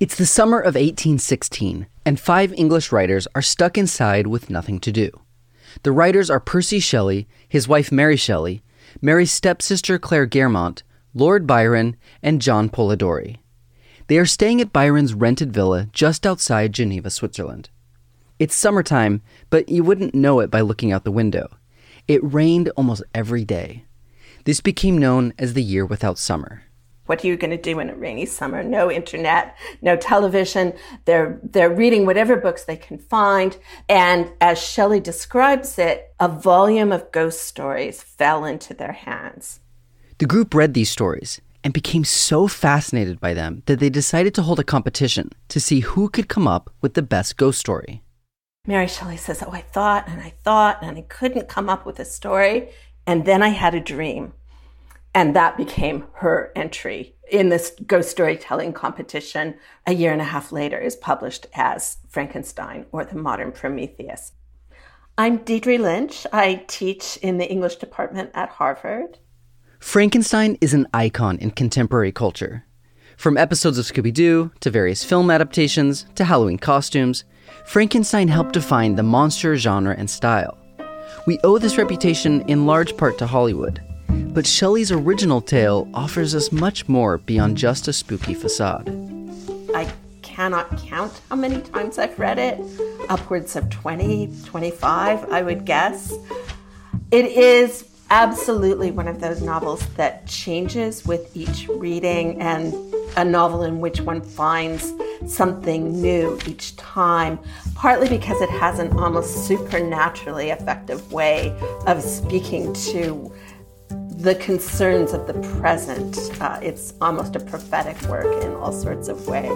It's the summer of 1816, and five English writers are stuck inside with nothing to do. The writers are Percy Shelley, his wife Mary Shelley, Mary's stepsister Claire Clairmont, Lord Byron, and John Polidori. They are staying at Byron's rented villa just outside Geneva, Switzerland. It's summertime, but you wouldn't know it by looking out the window. It rained almost every day. This became known as the year without summer. What are you going to do in a rainy summer? No internet, no television. They're, they're reading whatever books they can find. And as Shelley describes it, a volume of ghost stories fell into their hands. The group read these stories and became so fascinated by them that they decided to hold a competition to see who could come up with the best ghost story. Mary Shelley says, Oh, I thought and I thought and I couldn't come up with a story. And then I had a dream. And that became her entry in this ghost storytelling competition. A year and a half later is published as Frankenstein or the Modern Prometheus. I'm Deirdre Lynch. I teach in the English department at Harvard. Frankenstein is an icon in contemporary culture. From episodes of Scooby Doo to various film adaptations to Halloween costumes, Frankenstein helped define the monster genre and style. We owe this reputation in large part to Hollywood. But Shelley's original tale offers us much more beyond just a spooky facade. I cannot count how many times I've read it. Upwards of 20, 25, I would guess. It is absolutely one of those novels that changes with each reading and a novel in which one finds something new each time, partly because it has an almost supernaturally effective way of speaking to the concerns of the present. Uh, it's almost a prophetic work in all sorts of ways.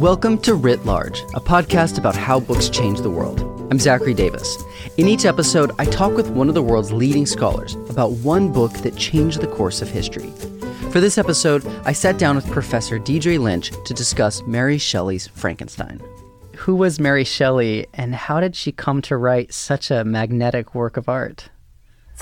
Welcome to Writ Large, a podcast about how books change the world. I'm Zachary Davis. In each episode, I talk with one of the world's leading scholars about one book that changed the course of history. For this episode, I sat down with Professor Deirdre Lynch to discuss Mary Shelley's Frankenstein. Who was Mary Shelley, and how did she come to write such a magnetic work of art?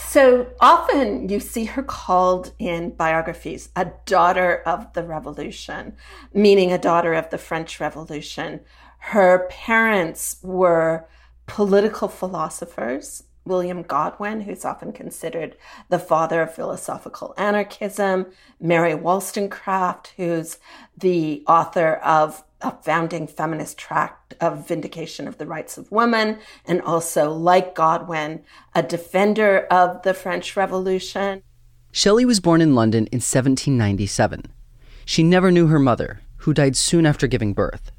So often you see her called in biographies a daughter of the revolution, meaning a daughter of the French Revolution. Her parents were political philosophers. William Godwin, who's often considered the father of philosophical anarchism, Mary Wollstonecraft, who's the author of a founding feminist tract of vindication of the rights of women, and also, like Godwin, a defender of the French Revolution. Shelley was born in London in 1797. She never knew her mother, who died soon after giving birth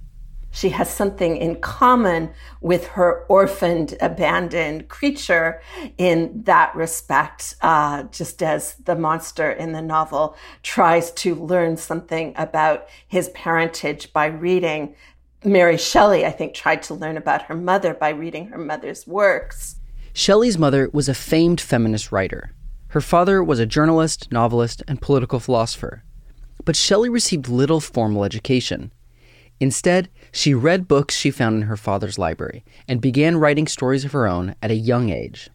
she has something in common with her orphaned, abandoned creature in that respect, uh, just as the monster in the novel tries to learn something about his parentage by reading. Mary Shelley, I think, tried to learn about her mother by reading her mother's works. Shelley's mother was a famed feminist writer. Her father was a journalist, novelist, and political philosopher. But Shelley received little formal education. Instead, she read books she found in her father's library and began writing stories of her own at a young age.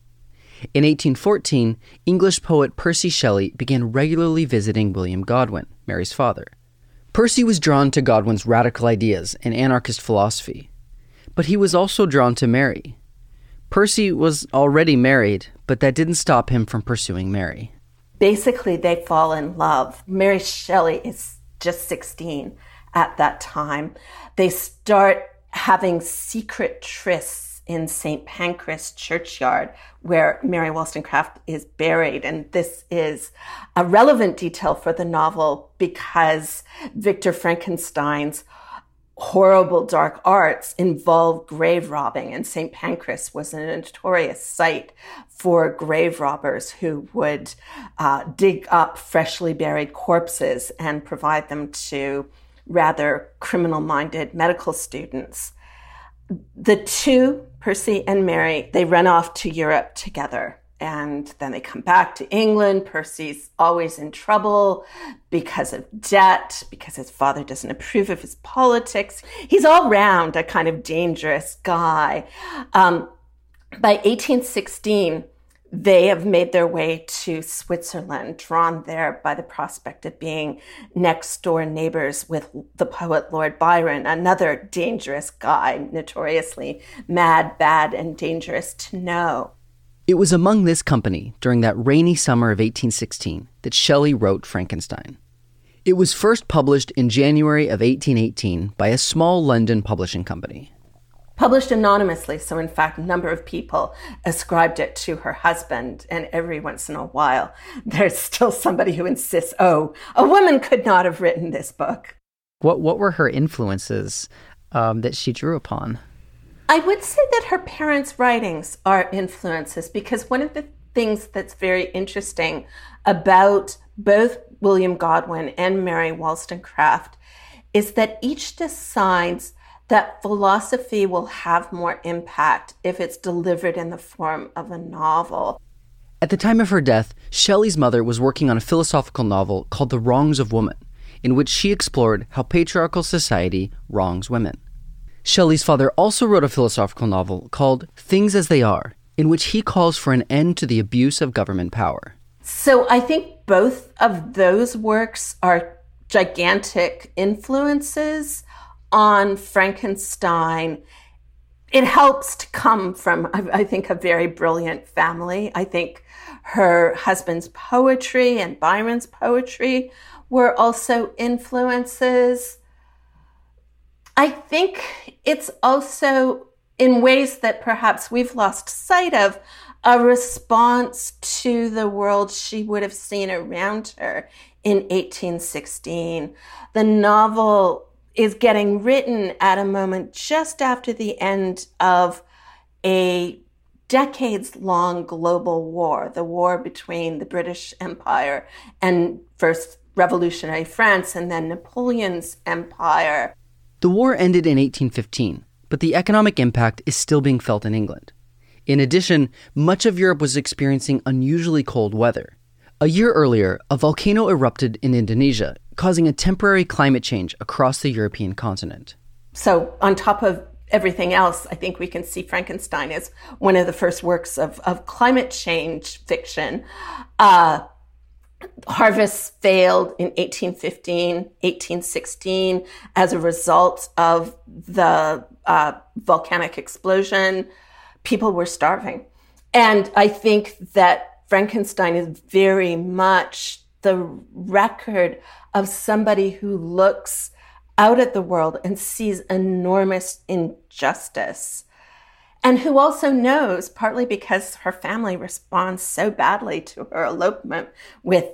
In 1814, English poet Percy Shelley began regularly visiting William Godwin, Mary's father. Percy was drawn to Godwin's radical ideas and anarchist philosophy, but he was also drawn to Mary. Percy was already married, but that didn't stop him from pursuing Mary. Basically, they fall in love. Mary Shelley is just 16 at that time. They start having secret trysts in St. Pancras churchyard where Mary Wollstonecraft is buried. And this is a relevant detail for the novel because Victor Frankenstein's horrible dark arts involve grave robbing and St. Pancras was a notorious site for grave robbers who would uh, dig up freshly buried corpses and provide them to rather criminal minded medical students. The two, Percy and Mary, they run off to Europe together and then they come back to England. Percy's always in trouble because of debt, because his father doesn't approve of his politics. He's all round a kind of dangerous guy. Um, by 1816, they have made their way to Switzerland, drawn there by the prospect of being next door neighbors with the poet Lord Byron, another dangerous guy, notoriously mad, bad, and dangerous to know. It was among this company during that rainy summer of 1816 that Shelley wrote Frankenstein. It was first published in January of 1818 by a small London publishing company published anonymously. So, in fact, a number of people ascribed it to her husband. And every once in a while, there's still somebody who insists, oh, a woman could not have written this book. What, what were her influences um, that she drew upon? I would say that her parents' writings are influences because one of the things that's very interesting about both William Godwin and Mary Wollstonecraft is that each decides that philosophy will have more impact if it's delivered in the form of a novel. At the time of her death, Shelley's mother was working on a philosophical novel called The Wrongs of Woman, in which she explored how patriarchal society wrongs women. Shelley's father also wrote a philosophical novel called Things as They Are, in which he calls for an end to the abuse of government power. So I think both of those works are gigantic influences on Frankenstein, it helps to come from, I think, a very brilliant family. I think her husband's poetry and Byron's poetry were also influences. I think it's also in ways that perhaps we've lost sight of a response to the world she would have seen around her in 1816. The novel is getting written at a moment just after the end of a decades long global war, the war between the British Empire and first revolutionary France and then Napoleon's empire. The war ended in 1815, but the economic impact is still being felt in England. In addition, much of Europe was experiencing unusually cold weather. A year earlier, a volcano erupted in Indonesia, causing a temporary climate change across the European continent. So, on top of everything else, I think we can see Frankenstein as one of the first works of, of climate change fiction. Uh, Harvest failed in 1815, 1816 as a result of the uh, volcanic explosion. People were starving. And I think that Frankenstein is very much the record of somebody who looks out at the world and sees enormous injustice. And who also knows, partly because her family responds so badly to her elopement with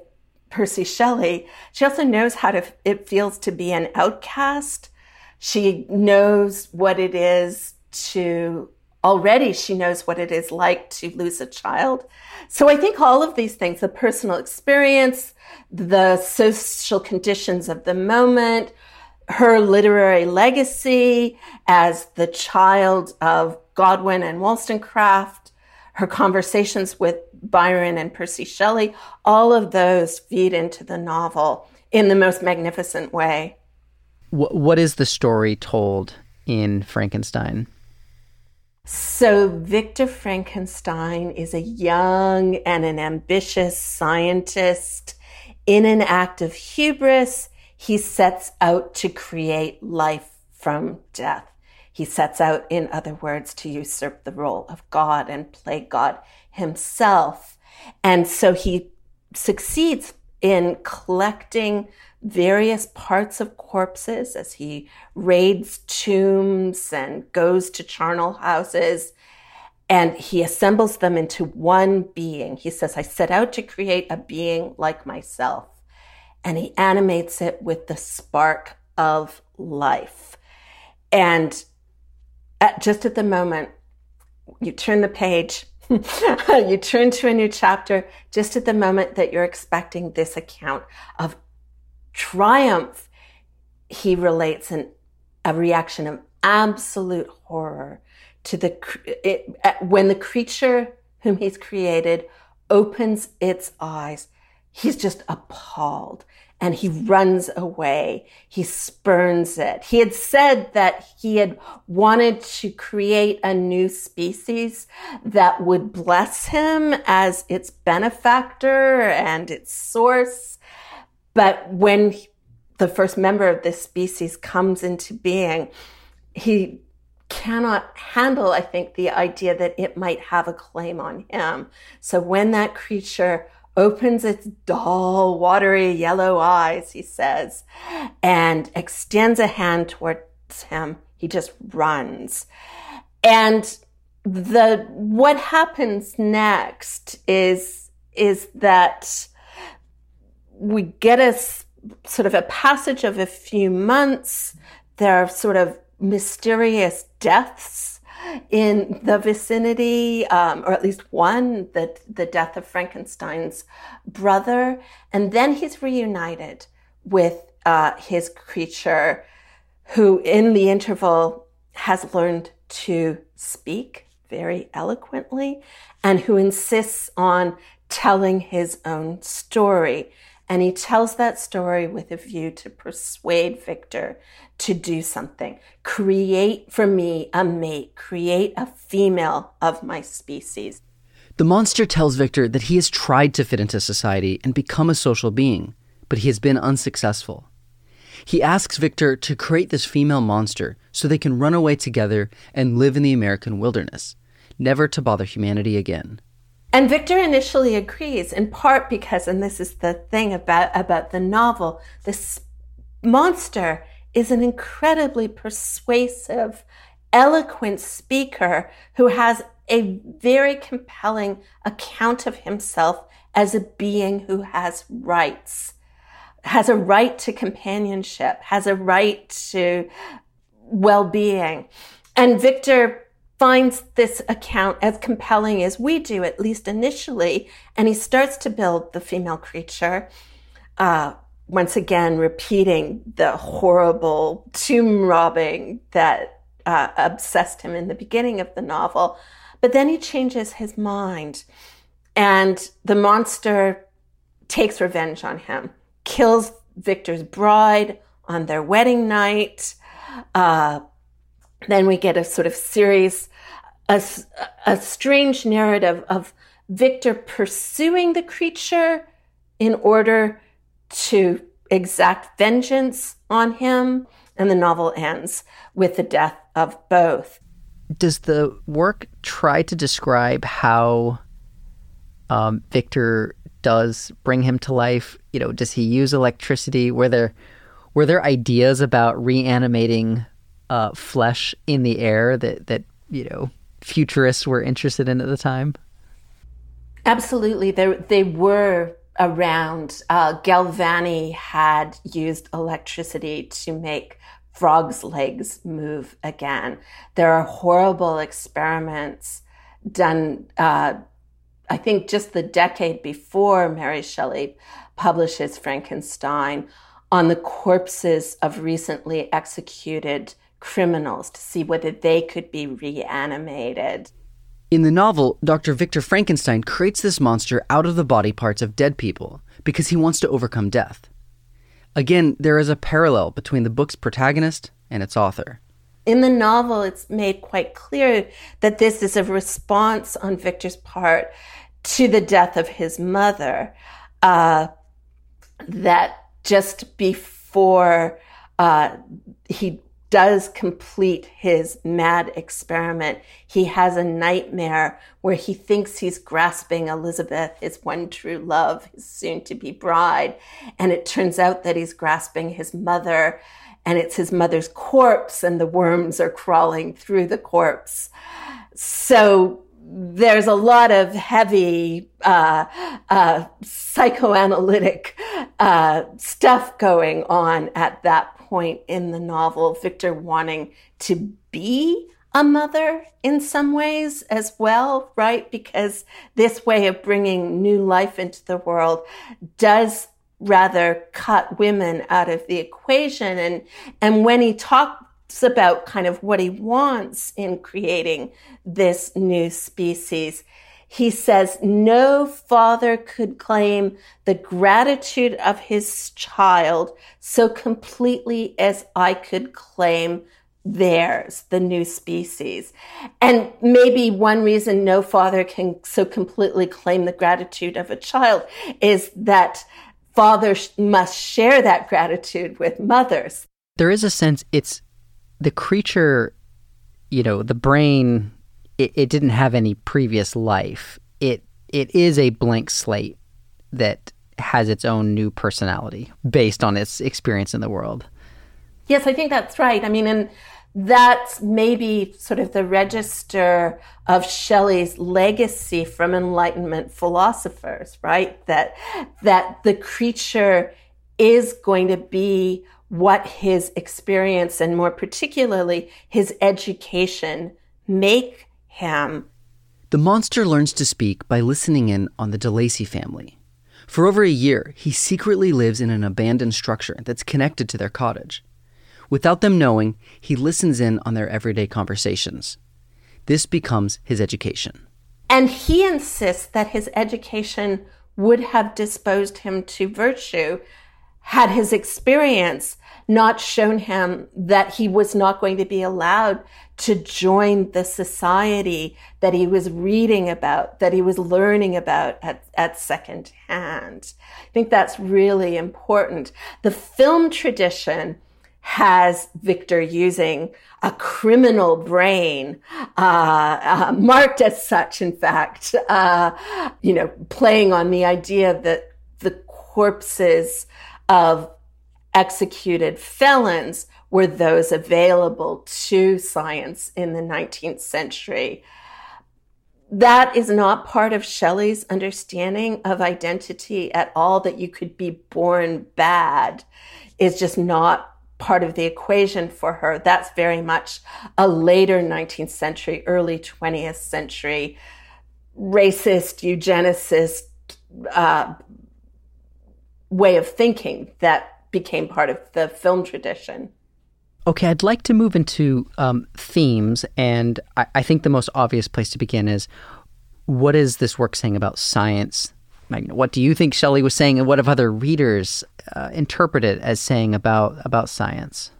Percy Shelley, she also knows how to, it feels to be an outcast. She knows what it is to already she knows what it is like to lose a child. So I think all of these things, the personal experience, the social conditions of the moment, her literary legacy as the child of Godwin and Wollstonecraft, her conversations with Byron and Percy Shelley, all of those feed into the novel in the most magnificent way. What is the story told in Frankenstein? So, Victor Frankenstein is a young and an ambitious scientist. In an act of hubris, he sets out to create life from death. He sets out, in other words, to usurp the role of God and play God himself. And so he succeeds in collecting various parts of corpses as he raids tombs and goes to charnel houses. And he assembles them into one being. He says, I set out to create a being like myself. And he animates it with the spark of life. And at, just at the moment, you turn the page, you turn to a new chapter, just at the moment that you're expecting this account of triumph, he relates an, a reaction of absolute horror to the it, when the creature whom he's created opens its eyes. He's just appalled and he runs away. He spurns it. He had said that he had wanted to create a new species that would bless him as its benefactor and its source. But when the first member of this species comes into being, he cannot handle, I think, the idea that it might have a claim on him. So when that creature opens its dull, watery yellow eyes, he says, and extends a hand towards him, he just runs. And the what happens next is is that we get a sort of a passage of a few months. There are sort of mysterious deaths in the vicinity, um, or at least one, the, the death of Frankenstein's brother. And then he's reunited with uh, his creature, who in the interval has learned to speak very eloquently and who insists on telling his own story. And he tells that story with a view to persuade Victor to do something. Create for me a mate, create a female of my species. The monster tells Victor that he has tried to fit into society and become a social being, but he has been unsuccessful. He asks Victor to create this female monster so they can run away together and live in the American wilderness, never to bother humanity again. And Victor initially agrees, in part because, and this is the thing about, about the novel, this monster is an incredibly persuasive, eloquent speaker who has a very compelling account of himself as a being who has rights, has a right to companionship, has a right to well-being. And Victor finds this account as compelling as we do, at least initially, and he starts to build the female creature. Uh, once again, repeating the horrible tomb robbing that uh, obsessed him in the beginning of the novel. But then he changes his mind, and the monster takes revenge on him, kills Victor's bride on their wedding night. Uh, then we get a sort of series, a, a strange narrative of Victor pursuing the creature in order to exact vengeance on him. And the novel ends with the death of both. Does the work try to describe how um, Victor does bring him to life? You know, does he use electricity? Were there were there ideas about reanimating uh, flesh in the air that that you know futurists were interested in at the time? Absolutely, they they were around. Uh, Galvani had used electricity to make frogs' legs move again. There are horrible experiments done. Uh, I think just the decade before Mary Shelley publishes Frankenstein on the corpses of recently executed criminals to see whether they could be reanimated. In the novel, Dr. Victor Frankenstein creates this monster out of the body parts of dead people because he wants to overcome death. Again, there is a parallel between the book's protagonist and its author. In the novel, it's made quite clear that this is a response on Victor's part to the death of his mother. Uh, that just before uh, he does complete his mad experiment. He has a nightmare where he thinks he's grasping Elizabeth, his one true love, his soon to be bride. And it turns out that he's grasping his mother and it's his mother's corpse and the worms are crawling through the corpse. So there's a lot of heavy uh, uh, psychoanalytic uh, stuff going on at that point in the novel, Victor wanting to be a mother in some ways as well, right? Because this way of bringing new life into the world does rather cut women out of the equation. And, and when he talks about kind of what he wants in creating this new species, he says, no father could claim the gratitude of his child so completely as I could claim theirs, the new species. And maybe one reason no father can so completely claim the gratitude of a child is that fathers must share that gratitude with mothers. There is a sense it's the creature, you know, the brain, it, it didn't have any previous life. It it is a blank slate that has its own new personality based on its experience in the world. Yes, I think that's right. I mean, and that's maybe sort of the register of Shelley's legacy from Enlightenment philosophers, right? That, that the creature is going to be what his experience and more particularly his education make him. The monster learns to speak by listening in on the De Lacey family. For over a year, he secretly lives in an abandoned structure that's connected to their cottage. Without them knowing, he listens in on their everyday conversations. This becomes his education. And he insists that his education would have disposed him to virtue had his experience not shown him that he was not going to be allowed to join the society that he was reading about, that he was learning about at, at second hand. I think that's really important. The film tradition has Victor using a criminal brain, uh, uh, marked as such, in fact, uh, you know, playing on the idea that the corpses of executed felons were those available to science in the 19th century. That is not part of Shelley's understanding of identity at all, that you could be born bad is just not part of the equation for her. That's very much a later 19th century, early 20th century racist, eugenicist uh, way of thinking that became part of the film tradition. Okay, I'd like to move into um, themes, and I, I think the most obvious place to begin is what is this work saying about science, what do you think Shelley was saying, and what have other readers uh, interpret it as saying about about science?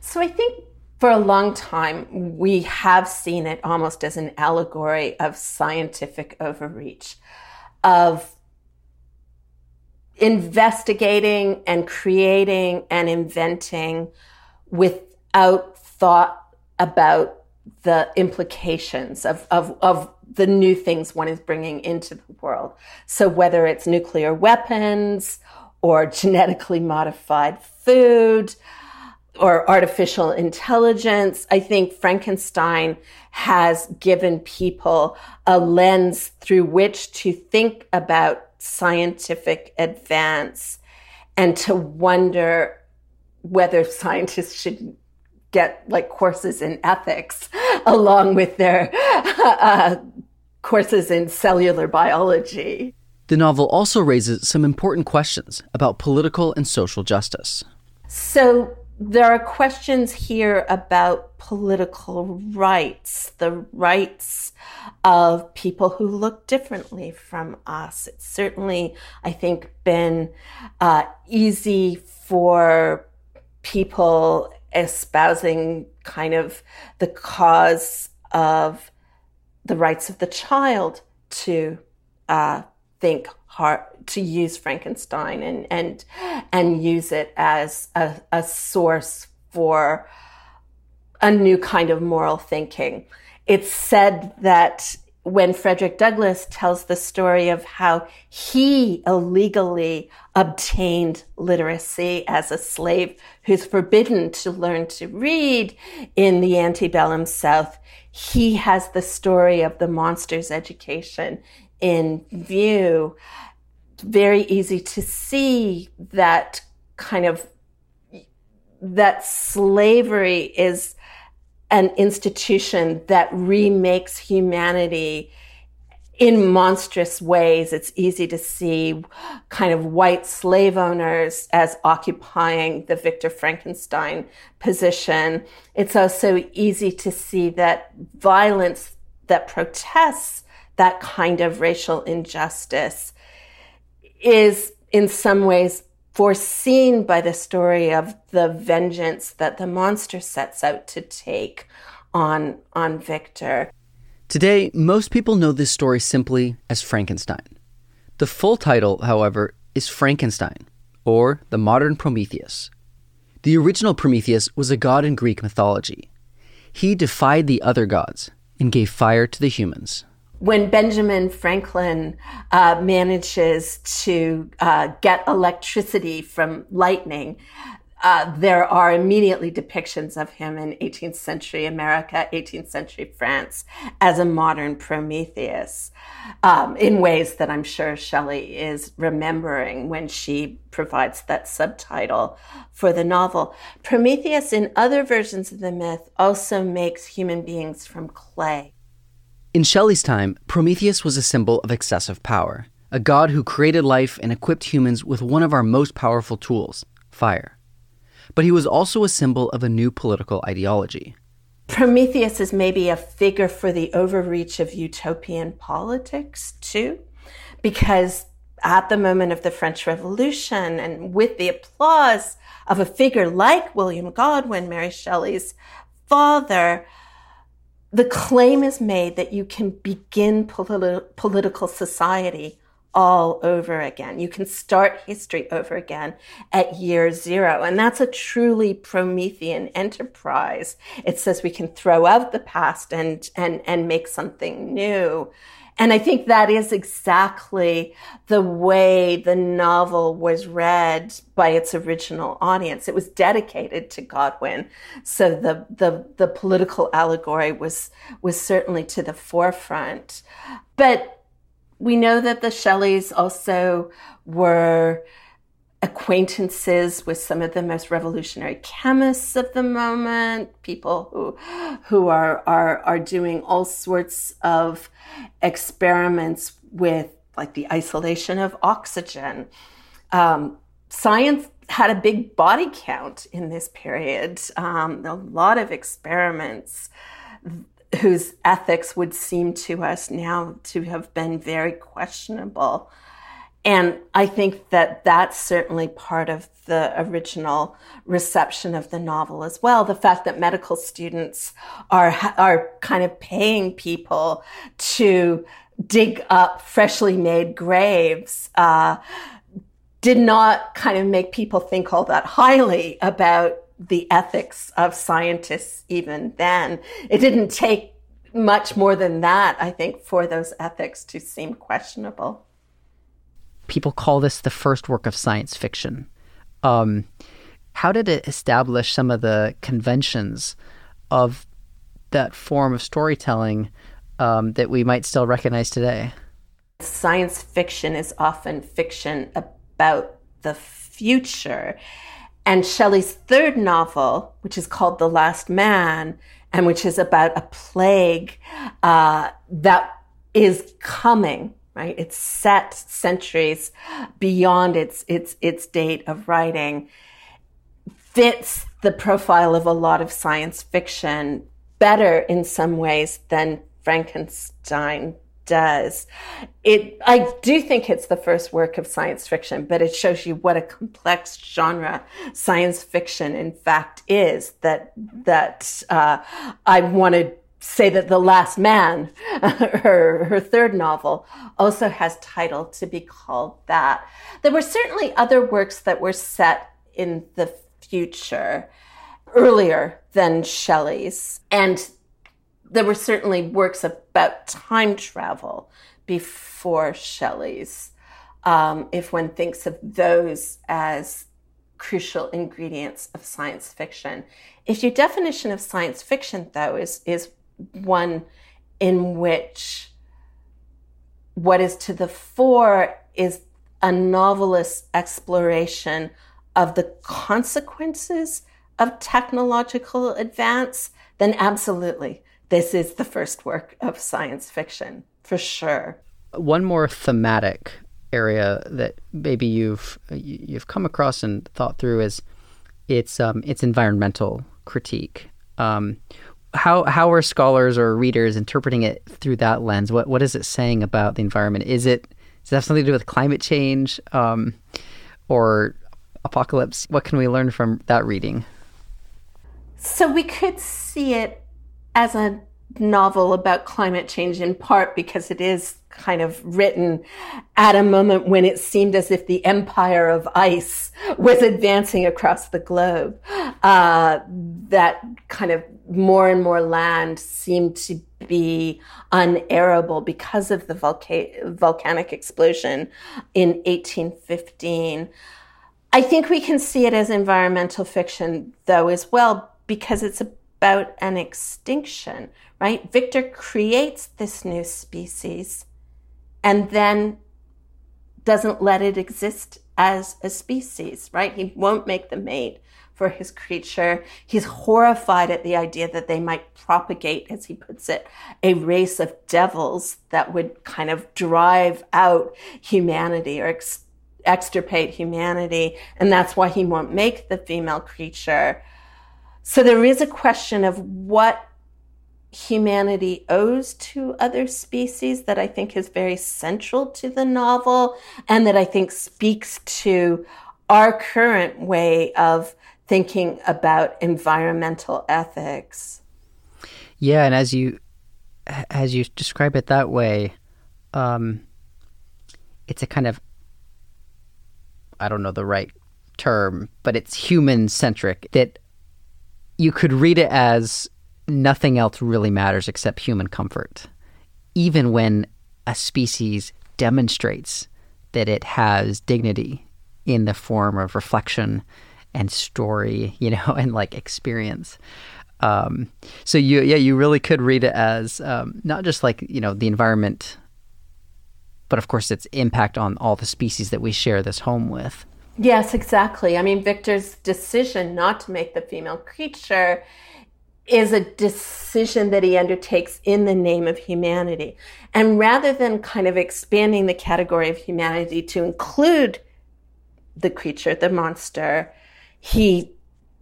So I think for a long time we have seen it almost as an allegory of scientific overreach, of investigating and creating and inventing without thought about the implications of, of, of the new things one is bringing into the world. So whether it's nuclear weapons or genetically modified food or artificial intelligence, I think Frankenstein has given people a lens through which to think about scientific advance and to wonder whether scientists should get like courses in ethics along with their uh, courses in cellular biology. The novel also raises some important questions about political and social justice. So, there are questions here about political rights, the rights of people who look differently from us. It's certainly, I think, been uh, easy for people espousing kind of the cause of the rights of the child to uh, think hard, to use Frankenstein and and and use it as a, a source for a new kind of moral thinking. It's said that when Frederick Douglass tells the story of how he illegally obtained literacy as a slave who's forbidden to learn to read in the antebellum South, he has the story of the monster's education in view. Very easy to see that kind of that slavery is an institution that remakes humanity in monstrous ways. It's easy to see kind of white slave owners as occupying the Victor Frankenstein position. It's also easy to see that violence that protests that kind of racial injustice is in some ways foreseen by the story of the vengeance that the monster sets out to take on, on Victor. Today, most people know this story simply as Frankenstein. The full title, however, is Frankenstein, or the modern Prometheus. The original Prometheus was a god in Greek mythology. He defied the other gods and gave fire to the humans when Benjamin Franklin uh, manages to uh, get electricity from lightning, uh, there are immediately depictions of him in 18th century America, 18th century France as a modern Prometheus um, in ways that I'm sure Shelley is remembering when she provides that subtitle for the novel. Prometheus, in other versions of the myth, also makes human beings from clay. In Shelley's time, Prometheus was a symbol of excessive power, a god who created life and equipped humans with one of our most powerful tools fire but he was also a symbol of a new political ideology. Prometheus is maybe a figure for the overreach of utopian politics, too, because at the moment of the French Revolution and with the applause of a figure like William Godwin, Mary Shelley's father, the claim is made that you can begin politi- political society all over again. You can start history over again at year zero. And that's a truly Promethean enterprise. It says we can throw out the past and, and, and make something new. And I think that is exactly the way the novel was read by its original audience. It was dedicated to Godwin. So the, the, the political allegory was, was certainly to the forefront. But we know that the Shelleys also were acquaintances with some of the most revolutionary chemists of the moment, people who who are are are doing all sorts of experiments with like the isolation of oxygen. Um, science had a big body count in this period. Um, a lot of experiments whose ethics would seem to us now to have been very questionable. And I think that that's certainly part of the original reception of the novel as well. The fact that medical students are, are kind of paying people to dig up freshly made graves, uh, did not kind of make people think all that highly about the ethics of scientists even then. It didn't take much more than that, I think, for those ethics to seem questionable. People call this the first work of science fiction. Um, how did it establish some of the conventions of that form of storytelling um, that we might still recognize today? Science fiction is often fiction about the future. And Shelley's third novel, which is called The Last Man, and which is about a plague uh, that is coming. Right, it's set centuries beyond its its its date of writing. Fits the profile of a lot of science fiction better in some ways than Frankenstein does. It, I do think it's the first work of science fiction, but it shows you what a complex genre science fiction, in fact, is. That that uh, I want to say that The Last Man, her her third novel, also has title to be called that. There were certainly other works that were set in the future earlier than Shelley's, and there were certainly works about time travel before Shelley's. Um, if one thinks of those as crucial ingredients of science fiction. If your definition of science fiction, though, is, is one in which what is to the fore is a novelist's exploration of the consequences of technological advance, then absolutely this is the first work of science fiction, for sure. one more thematic area that maybe you've you've come across and thought through is its um, its environmental critique. Um, how how are scholars or readers interpreting it through that lens? What what is it saying about the environment? Is it does it have something to do with climate change um, or apocalypse? What can we learn from that reading? So we could see it as a novel about climate change in part because it is kind of written at a moment when it seemed as if the empire of ice was advancing across the globe. Uh, that kind of more and more land seemed to be unairable because of the volca- volcanic explosion in 1815. I think we can see it as environmental fiction, though, as well, because it's about an extinction, right? Victor creates this new species and then doesn't let it exist as a species, right? He won't make the mate for his creature. He's horrified at the idea that they might propagate, as he puts it, a race of devils that would kind of drive out humanity or ex- extirpate humanity. And that's why he won't make the female creature. So there is a question of what humanity owes to other species that I think is very central to the novel and that I think speaks to our current way of thinking about environmental ethics. Yeah, and as you as you describe it that way, um, it's a kind of I don't know the right term, but it's human centric. That you could read it as nothing else really matters except human comfort, even when a species demonstrates that it has dignity in the form of reflection and story, you know, and like experience. Um, so you, yeah, you really could read it as um, not just like you know the environment, but of course its impact on all the species that we share this home with. Yes, exactly. I mean, Victor's decision not to make the female creature is a decision that he undertakes in the name of humanity. And rather than kind of expanding the category of humanity to include the creature, the monster, he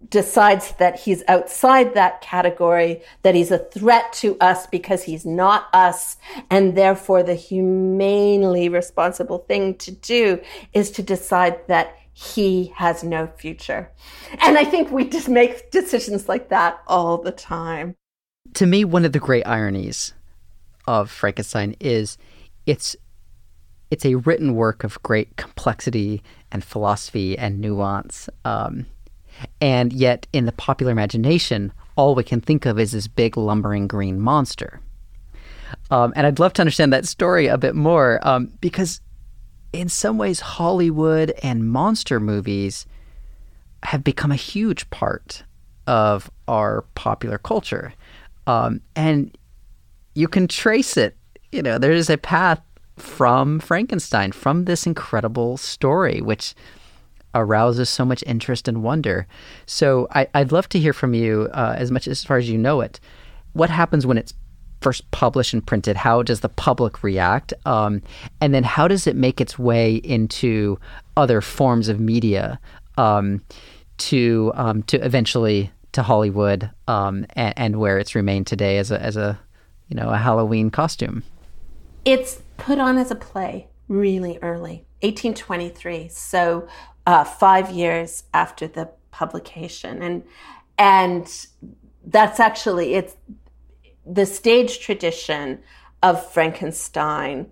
decides that he's outside that category, that he's a threat to us because he's not us, and therefore the humanely responsible thing to do is to decide that he has no future. And I think we just make decisions like that all the time. To me, one of the great ironies of Frankenstein is it's it's a written work of great complexity and philosophy and nuance. Um, and yet, in the popular imagination, all we can think of is this big lumbering green monster. Um, and I'd love to understand that story a bit more um, because, in some ways, Hollywood and monster movies have become a huge part of our popular culture. Um, and you can trace it. You know, there is a path from Frankenstein, from this incredible story, which arouses so much interest and wonder. So I, would love to hear from you, uh, as much as far as you know it. What happens when it's first published and printed? How does the public react? Um, and then how does it make its way into other forms of media um, to um, to eventually to Hollywood um, and, and where it's remained today as a as a you know a Halloween costume? It's put on as a play really early, 1823. So uh, five years after the publication, and and that's actually it's the stage tradition of Frankenstein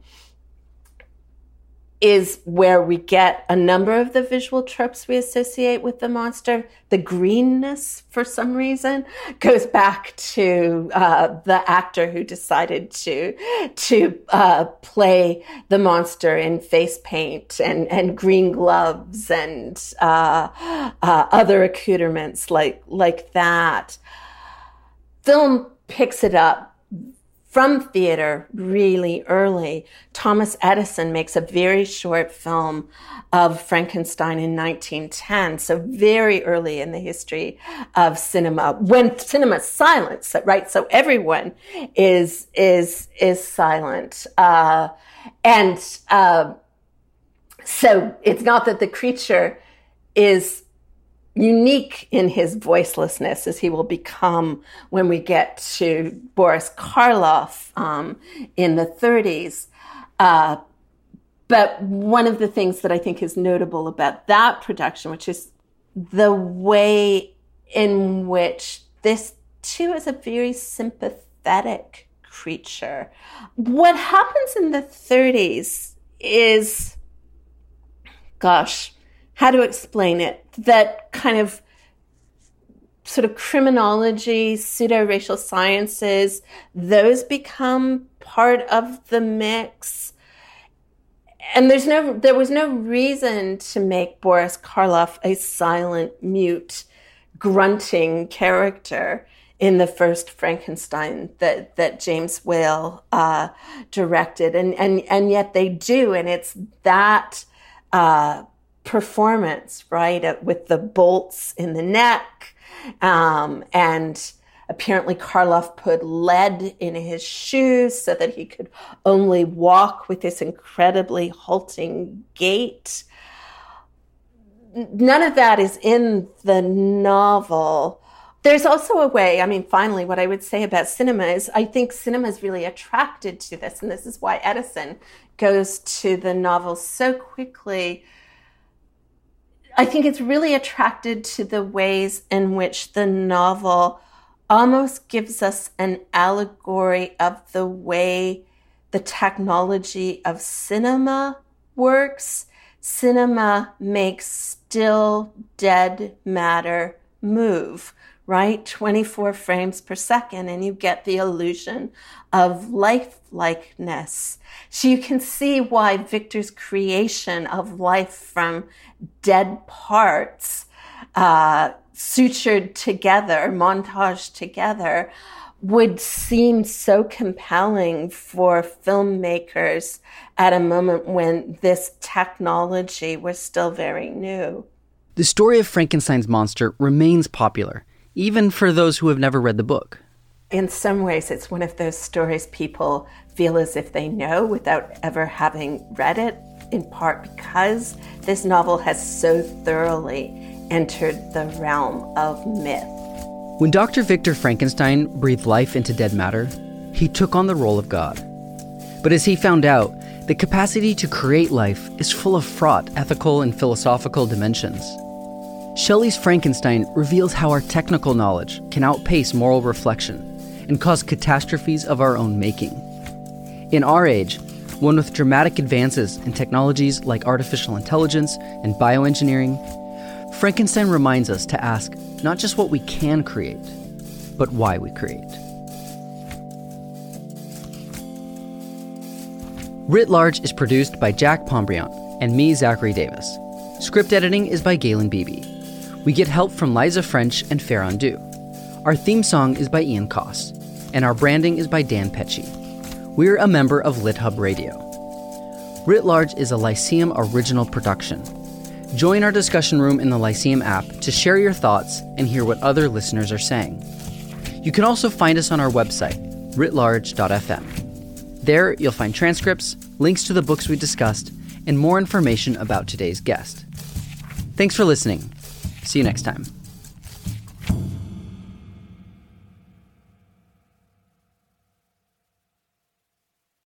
is where we get a number of the visual tropes we associate with the monster. The greenness, for some reason, goes back to uh, the actor who decided to to uh, play the monster in face paint and and green gloves and uh, uh other accoutrements like like that. Film picks it up from theater really early. Thomas Edison makes a very short film of Frankenstein in 1910, so very early in the history of cinema, when cinema is silent, right? So everyone is is is silent, uh, and uh, so it's not that the creature is unique in his voicelessness as he will become when we get to Boris Karloff um, in the 30s. Uh, but one of the things that I think is notable about that production, which is the way in which this too is a very sympathetic creature. What happens in the 30s is, gosh, how to explain it, that kind of sort of criminology, pseudo racial sciences, those become part of the mix. And there's no, there was no reason to make Boris Karloff a silent, mute, grunting character in the first Frankenstein that that James Whale uh, directed, and and and yet they do, and it's that uh, performance, right? With the bolts in the neck. Um, and apparently Karloff put lead in his shoes so that he could only walk with this incredibly halting gait. None of that is in the novel. There's also a way, I mean, finally, what I would say about cinema is I think cinema is really attracted to this. And this is why Edison goes to the novel so quickly I think it's really attracted to the ways in which the novel almost gives us an allegory of the way the technology of cinema works. Cinema makes still dead matter move right? 24 frames per second, and you get the illusion of lifelikeness. So you can see why Victor's creation of life from dead parts, uh, sutured together, montaged together, would seem so compelling for filmmakers at a moment when this technology was still very new. The story of Frankenstein's monster remains popular even for those who have never read the book. In some ways, it's one of those stories people feel as if they know without ever having read it, in part because this novel has so thoroughly entered the realm of myth. When Dr. Victor Frankenstein breathed life into dead matter, he took on the role of God. But as he found out, the capacity to create life is full of fraught ethical and philosophical dimensions. Shelley's Frankenstein reveals how our technical knowledge can outpace moral reflection and cause catastrophes of our own making. In our age, one with dramatic advances in technologies like artificial intelligence and bioengineering, Frankenstein reminds us to ask not just what we can create, but why we create. Writ Large is produced by Jack Pombriant and me, Zachary Davis. Script editing is by Galen Beebe. We get help from Liza French and Farron Du. Our theme song is by Ian Coss, and our branding is by Dan Pecci. We're a member of LitHub Radio. Writ Large is a Lyceum original production. Join our discussion room in the Lyceum app to share your thoughts and hear what other listeners are saying. You can also find us on our website, writlarge.fm. There, you'll find transcripts, links to the books we discussed, and more information about today's guest. Thanks for listening. See you next time.